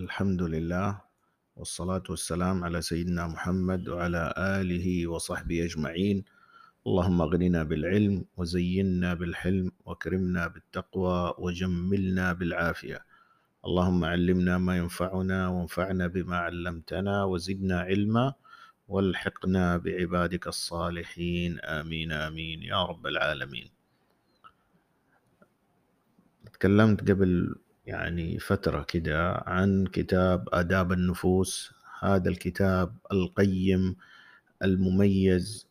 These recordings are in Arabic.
الحمد لله والصلاة والسلام على سيدنا محمد وعلى آله وصحبه أجمعين. اللهم اغننا بالعلم وزينا بالحلم واكرمنا بالتقوى وجملنا بالعافية. اللهم علمنا ما ينفعنا وانفعنا بما علمتنا وزدنا علما والحقنا بعبادك الصالحين. آمين آمين. يا رب العالمين. تكلمت قبل يعني فترة كده عن كتاب آداب النفوس. هذا الكتاب القيم المميز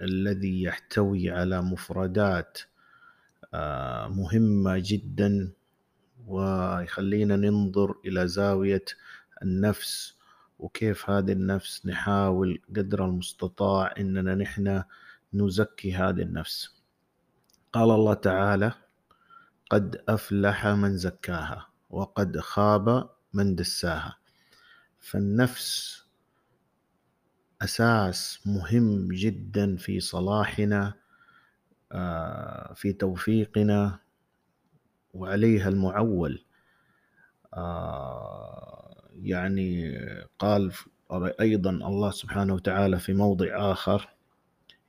الذي يحتوي على مفردات آه، مهمة جدا ويخلينا ننظر إلى زاوية النفس وكيف هذه النفس نحاول قدر المستطاع إننا نحن نزكي هذه النفس. قال الله تعالى قد أفلح من زكاها وقد خاب من دساها. فالنفس أساس مهم جدا في صلاحنا آه، في توفيقنا وعليها المعول. آه، يعني قال أيضا الله سبحانه وتعالى في موضع آخر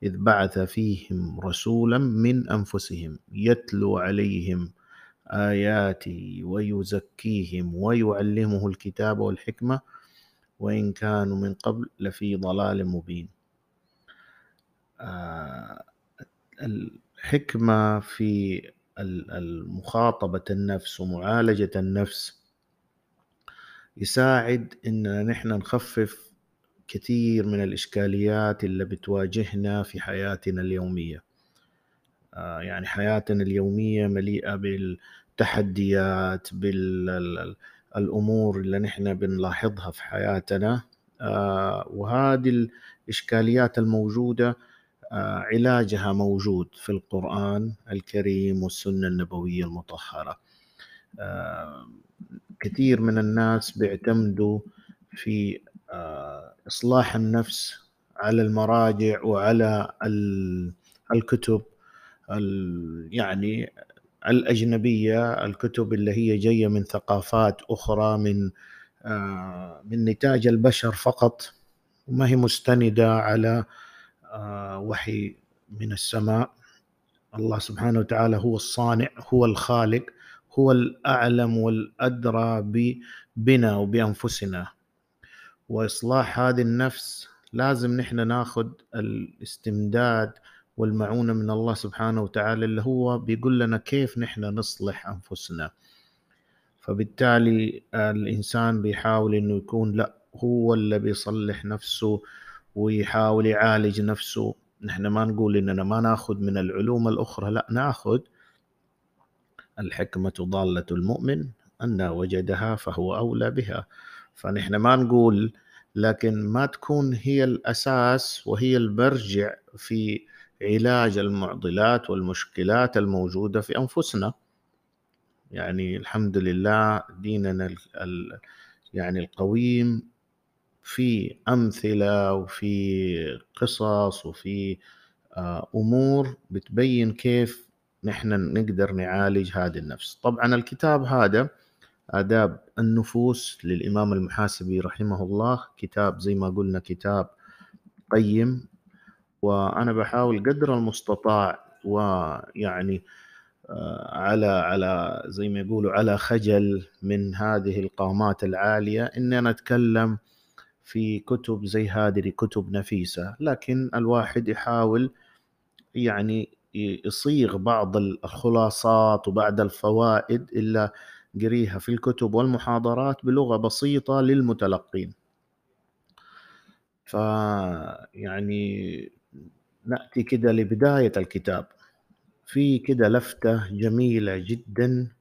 إذ بعث فيهم رسولا من أنفسهم يتلو عليهم آياته ويزكيهم ويعلمه الكتاب والحكمة وإن كانوا من قبل لفي ضلال مبين. آه، الحكمة في المخاطبة النفس ومعالجة النفس يساعد إننا نحن نخفف كثير من الإشكاليات اللي بتواجهنا في حياتنا اليومية. آه، يعني حياتنا اليومية مليئة بالتحديات بالأمور اللي نحن بنلاحظها في حياتنا. آه، وهذه الإشكاليات الموجودة آه، علاجها موجود في القرآن الكريم والسنة النبوية المطهرة. كثير من الناس بيعتمدوا في إصلاح النفس على المراجع وعلى الكتب يعني الأجنبية الكتب اللي هي جاية من ثقافات أخرى من آه، من نتاج البشر فقط وما هي مستندة على آه، وحي من السماء. الله سبحانه وتعالى هو الصانع هو الخالق هو الأعلم والأدرى بنا وبأنفسنا. وإصلاح هذه النفس لازم نحن ناخذ الاستمداد والمعونة من الله سبحانه وتعالى اللي هو بيقول لنا كيف نحن نصلح أنفسنا. فبالتالي الإنسان بيحاول إنه يكون لا هو اللي بيصلح نفسه ويحاول يعالج نفسه. نحن ما نقول إننا ما ناخذ من العلوم الأخرى لا ناخذ الحكمة ضالة المؤمن أن وجدها فهو أولى بها. فنحن ما نقول لكن ما تكون هي الأساس وهي المرجع في علاج المعضلات والمشكلات الموجودة في أنفسنا. يعني الحمد لله ديننا ال يعني القويم في أمثلة وفي قصص وفي آه، أمور بتبين كيف نحن نقدر نعالج هذه النفس. طبعا الكتاب هذا آداب النفوس للإمام المحاسبي رحمه الله كتاب زي ما قلنا كتاب قيم. وأنا بحاول قدر المستطاع ويعني آه، على على زي ما يقولوا على خجل من هذه القامات العالية إني أنا أتكلم في كتب زي هذه كتب نفيسة. لكن الواحد يحاول يعني يصيغ بعض الخلاصات وبعض الفوائد إلا قريها في الكتب والمحاضرات بلغة بسيطة للمتلقين. فيعني نأتي كده لبداية الكتاب. في كده لفتة جميلة جدا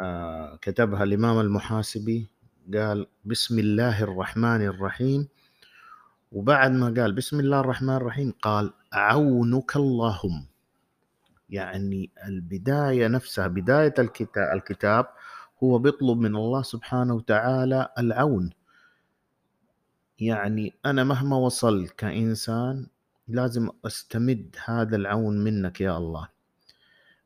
آه كتبها الإمام المحاسبي. قال بسم الله الرحمن الرحيم. وبعد ما قال بسم الله الرحمن الرحيم قال عونك اللهم. يعني البداية نفسها بداية الكتاب, الكتاب هو بيطلب من الله سبحانه وتعالى العون. يعني أنا مهما وصلت كإنسان لازم أستمد هذا العون منك يا الله.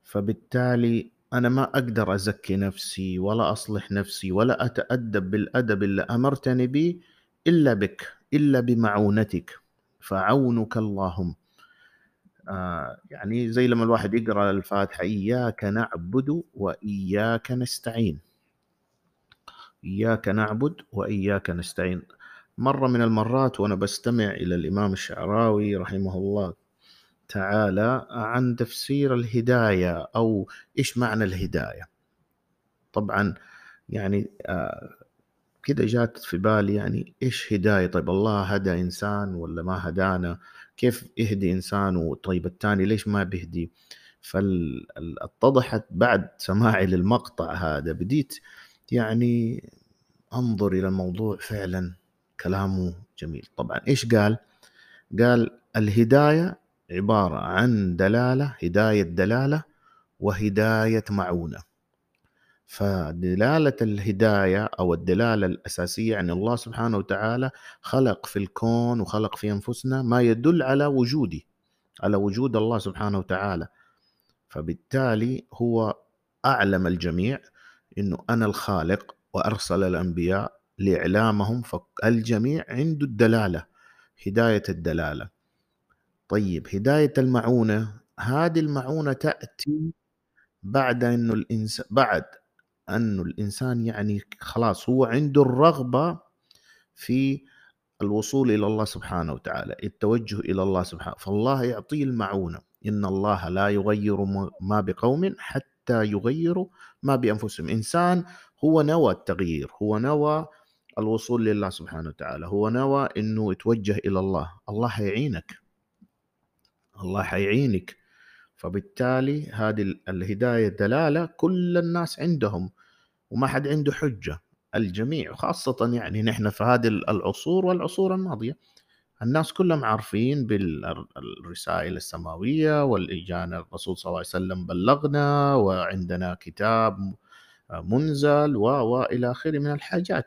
فبالتالي أنا ما أقدر أزكي نفسي ولا أصلح نفسي ولا أتأدب بالأدب اللي أمرتني به إلا بك إلا بمعونتك. فعونك اللهم. آه يعني زي لما الواحد يقرأ الفاتحة إياك نعبد وإياك نستعين. إياك نعبد وإياك نستعين. مرة من المرات وأنا بستمع إلى الإمام الشعراوي رحمه الله تعالى عن تفسير الهداية أو إيش معنى الهداية. طبعا يعني آه كده جات في بالي يعني إيش هداية؟ طيب الله هدى إنسان ولا ما هدانا؟ كيف يهدي إنسان وطيب الثاني ليش ما بيهدي؟ فاتضحت بعد سماعي للمقطع هذا. بديت يعني أنظر إلى الموضوع فعلا كلامه جميل. طبعا إيش قال؟ قال الهداية عبارة عن دلالة هداية دلاله وهداية معونة. فدلالة الهداية أو الدلالة الأساسية يعني الله سبحانه وتعالى خلق في الكون وخلق في أنفسنا ما يدل على وجودي على وجود الله سبحانه وتعالى. فبالتالي هو أعلم الجميع إنه أنا الخالق وأرسل الأنبياء لإعلامهم فالجميع عنده الدلالة هداية الدلالة. طيب هداية المعونة هذه المعونة تأتي بعد إنه الانسان بعد أنه الإنسان يعني خلاص هو عنده الرغبة في الوصول إلى الله سبحانه وتعالى التوجه إلى الله سبحانه فالله يعطيه المعونة. إن الله لا يغير ما بقوم حتى يغيروا ما بأنفسهم. إنسان هو نوى التغيير هو نوى الوصول لله سبحانه وتعالى هو نوى إنه يتوجه إلى الله. الله حيعينك الله حيعينك فبالتالي هذه الهداية دلالة كل الناس عندهم. وما حد عنده حجة الجميع خاصه يعني نحن في هذه العصور والعصور الماضية الناس كلهم عارفين بالرسائل السماوية والإجانة الرسول صلى الله عليه وسلم بلغنا وعندنا كتاب منزل و وإلى آخره من الحاجات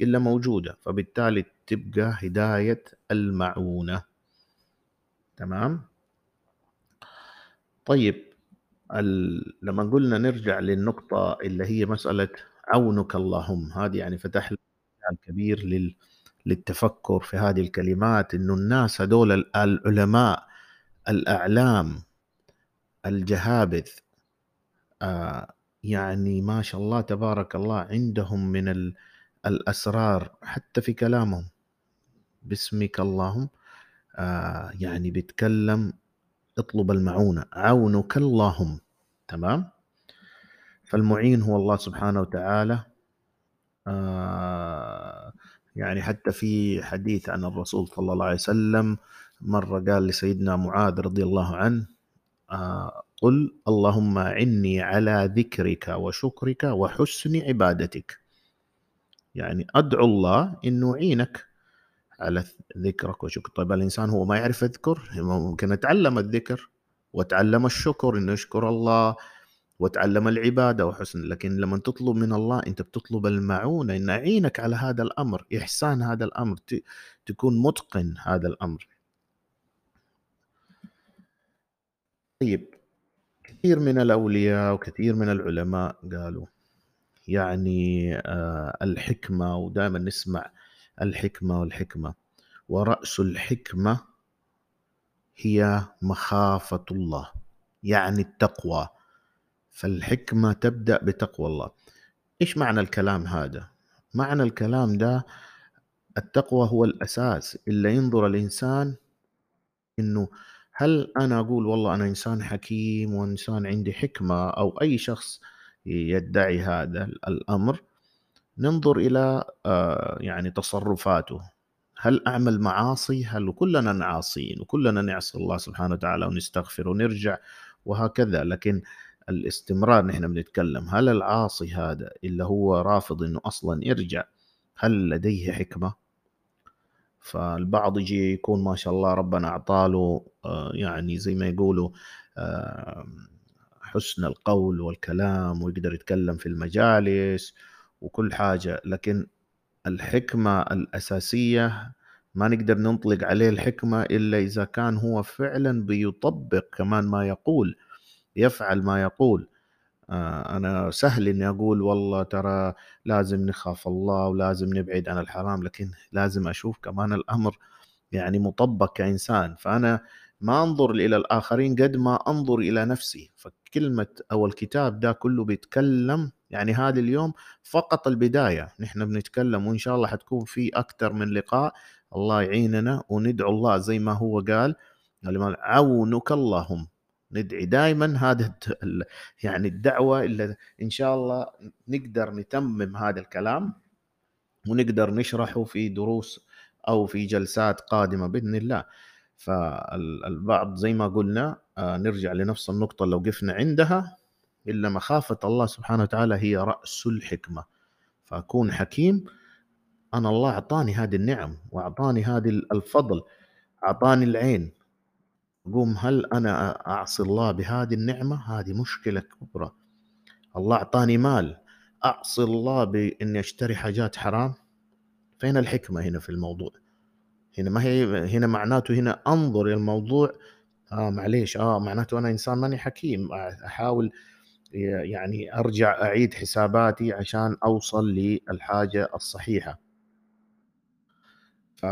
إلا موجودة. فبالتالي تبقى هداية المعونة. تمام؟ طيب لما قلنا نرجع للنقطة اللي هي مسألة عونك اللهم هذه يعني فتح مجال كبير لل للتفكر في هذه الكلمات إنه الناس هذول العلماء الأعلام الجهابذ آه يعني ما شاء الله تبارك الله عندهم من الأسرار حتى في كلامهم. باسمك اللهم آه يعني بيتكلم اطلب المعونة. عونك اللهم. تمام؟ فالمعين هو الله سبحانه وتعالى. آه يعني حتى في حديث عن الرسول صلى الله عليه وسلم مرة قال لسيدنا معاذ رضي الله عنه آه قل اللهم عني على ذكرك وشكرك وحسن عبادتك. يعني أدعو الله إنه يعينك على ذكرك وشكرك. طيب الإنسان هو ما يعرف يذكر؟ ممكن يتعلم الذكر. وتعلم الشكر إنه يشكر الله وتعلم العبادة وحسن. لكن لما تطلب من الله أنت بتطلب المعونة إن أعينك على هذا الأمر إحسان هذا الأمر تكون متقن هذا الأمر. طيب كثير من الأولياء وكثير من العلماء قالوا يعني آه الحكمة ودائما نسمع الحكمة والحكمة ورأس الحكمة هي مخافة الله يعني التقوى. فالحكمة تبدأ بتقوى الله. إيش معنى الكلام هذا؟ معنى الكلام ده التقوى هو الأساس اللي ينظر الإنسان إنه هل أنا أقول والله أنا إنسان حكيم وإنسان عندي حكمة أو أي شخص يدعي هذا الأمر ننظر إلى آه، يعني تصرفاته. هل أعمل معاصي؟ هل كلنا نعاصين وكلنا نعصي الله سبحانه وتعالى ونستغفر ونرجع وهكذا. لكن الاستمرار نحن بنتكلم هل العاصي هذا اللي هو رافض إنه أصلا يرجع هل لديه حكمة؟ فالبعض يجي يكون ما شاء الله ربنا أعطاله آه، يعني زي ما يقولوا حسن القول والكلام ويقدر يتكلم في المجالس وكل حاجة. لكن الحكمة الأساسية ما نقدر ننطلق عليه الحكمة إلا إذا كان هو فعلا بيطبق كمان ما يقول يفعل ما يقول. آه، أنا سهل إني أقول والله ترى لازم نخاف الله ولازم نبعد عن الحرام لكن لازم أشوف كمان الأمر يعني مطبق كإنسان. فأنا ما أنظر إلى الآخرين قد ما أنظر إلى نفسي. فكلمة أو الكتاب ده كله بيتكلم يعني هذا اليوم فقط البداية. نحن بنتكلم وإن شاء الله حتكون في أكثر من لقاء. الله يعيننا وندعو الله زي ما هو قال. عونك اللهم. ندعي دائما هذا يعني الدعوة اللي إن شاء الله نقدر نتمم هذا الكلام ونقدر نشرحه في دروس أو في جلسات قادمة بإذن الله. فالبعض زي ما قلنا آه، نرجع لنفس النقطة لو وقفنا عندها. إلا مخافة الله سبحانه وتعالى هي رأس الحكمة. فأكون حكيم أنا الله أعطاني هذه النعم وأعطاني هذه الفضل أعطاني العين. قوم هل أنا أعصي الله بهذه النعمة؟ هذه مشكلة كبرى. الله أعطاني مال أعصي الله بإني أشتري حاجات حرام؟ فين الحكمة هنا في الموضوع؟ هنا ما هي هنا معناته هنا أنظر إلى الموضوع. آه معليش آه معناته أنا إنسان ماني حكيم أحاول يعني أرجع أعيد حساباتي عشان أوصل للحاجة الصحيحة. ف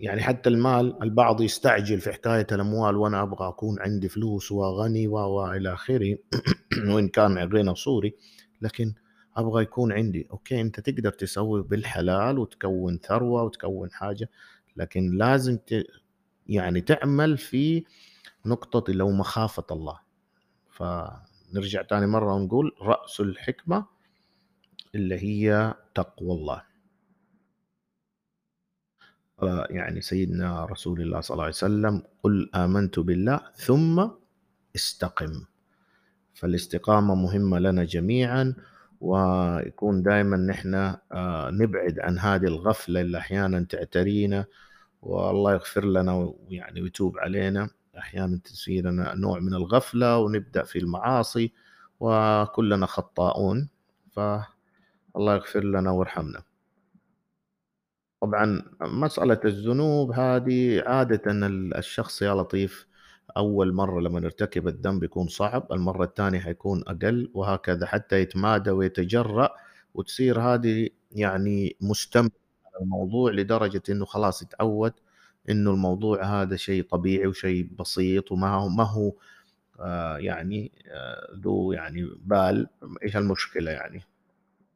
يعني حتى المال البعض يستعجل في حكاية الأموال وأنا أبغى أكون عندي فلوس وغني والى آخره. وإن كان غنى صوري لكن أبغى يكون عندي. أوكي أنت تقدر تسوي بالحلال وتكون ثروة وتكون حاجة لكن لازم ت... يعني تعمل في نقطة لو مخافة الله. فنرجع تاني مرة ونقول رأس الحكمة اللي هي تقوى الله. يعني سيدنا رسول الله صلى الله عليه وسلم قل آمنت بالله ثم استقم. فالاستقامة مهمة لنا جميعا ويكون دائما نحن آه، نبعد عن هذه الغفلة اللي أحيانا تعترينا والله يغفر لنا ويعني ويتوب علينا. أحيانا تصير نوع من الغفلة ونبدأ في المعاصي وكلنا خطاؤون فالله يغفر لنا ويرحمنا. طبعا مسألة الذنوب هذه عادة الشخص يا لطيف أول مرة لما نرتكب الذنب يكون صعب المرة الثانية حيكون أقل وهكذا حتى يتمادى ويتجرأ وتصير هذه يعني مستمر الموضوع لدرجة إنه خلاص يتعود إنه الموضوع هذا شيء طبيعي وشيء بسيط وما هو ما هو آه يعني آه ذو يعني بال إيش المشكلة يعني؟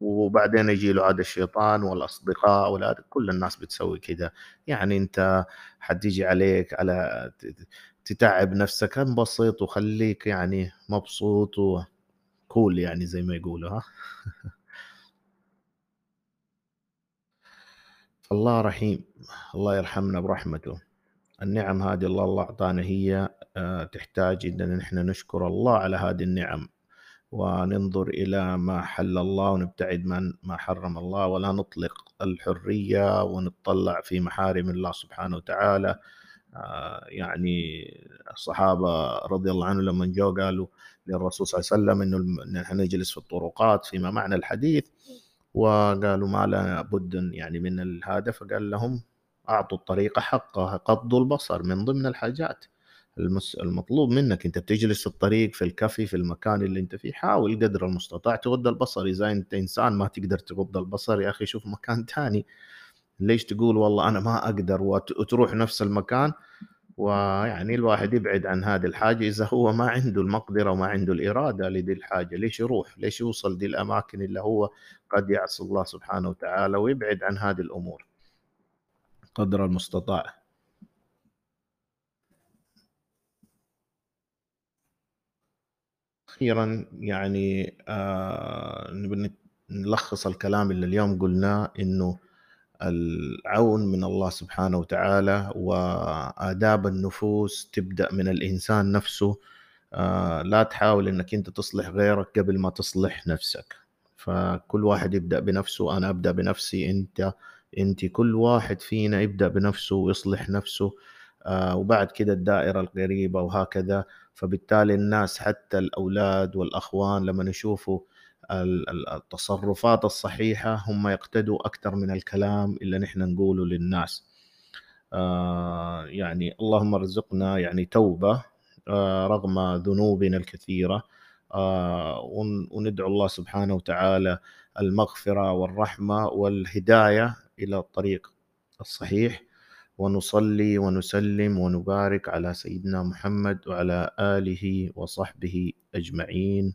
وبعدين يجي له هذا الشيطان والأصدقاء ولا كل الناس بتسوي كذا يعني أنت حتيجي عليك على تتعب نفسك كان بسيط وخليك يعني مبسوط وكول يعني زي ما يقولوا ها؟ الله رحيم. الله يرحمنا برحمته. النعم هذه الله الله أعطانا هي آه، تحتاج أن نحن نشكر الله على هذه النعم. وننظر إلى ما حل الله ونبتعد من ما حرم الله. ولا نطلق الحرية ونطلع في محارم الله سبحانه وتعالى. آه، يعني الصحابة رضي الله عنهم لما جو قالوا للرسول صلى الله عليه وسلم إنه نحن نجلس في الطرقات فيما معنى الحديث. وقالوا ما لا بد يعني من هذا فقال لهم أعطوا الطريق حقها غضوا البصر من ضمن الحاجات. المطلوب منك أنت بتجلس في الطريق في الكافي في المكان اللي أنت فيه حاول قدر المستطاع تغض البصر. إذا أنت إنسان ما تقدر تغض البصر يا أخي شوف مكان ثاني ليش تقول والله أنا ما أقدر؟ وتروح نفس المكان ويعني الواحد يبعد عن هذه الحاجة إذا هو ما عنده المقدرة وما عنده الإرادة لدي الحاجة. ليش يروح؟ ليش يوصل دي الأماكن اللي هو قد يعصي الله سبحانه وتعالى ويبعد عن هذه الأمور؟ قدر المستطاع. أخيرا يعني آه نلخص الكلام اللي اليوم قلناه إنه العون من الله سبحانه وتعالى وآداب النفوس تبدأ من الإنسان نفسه. آه، لا تحاول إنك أنت تصلح غيرك قبل ما تصلح نفسك. فكل واحد يبدأ بنفسه أنا أبدأ بنفسي أنت أنت. كل واحد فينا يبدأ بنفسه ويصلح نفسه. آه، وبعد كده الدائرة القريبة وهكذا. فبالتالي الناس حتى الأولاد والأخوان لما يشوفوا التصرفات الصحيحة هم يقتدوا أكثر من الكلام اللي نحن نقوله للناس. آه يعني اللهم ارزقنا يعني توبة آه رغم ذنوبنا الكثيرة. آه، وندعو الله سبحانه وتعالى المغفرة والرحمة والهداية إلى الطريق الصحيح. ونصلي ونسلم ونبارك على سيدنا محمد وعلى آله وصحبه أجمعين.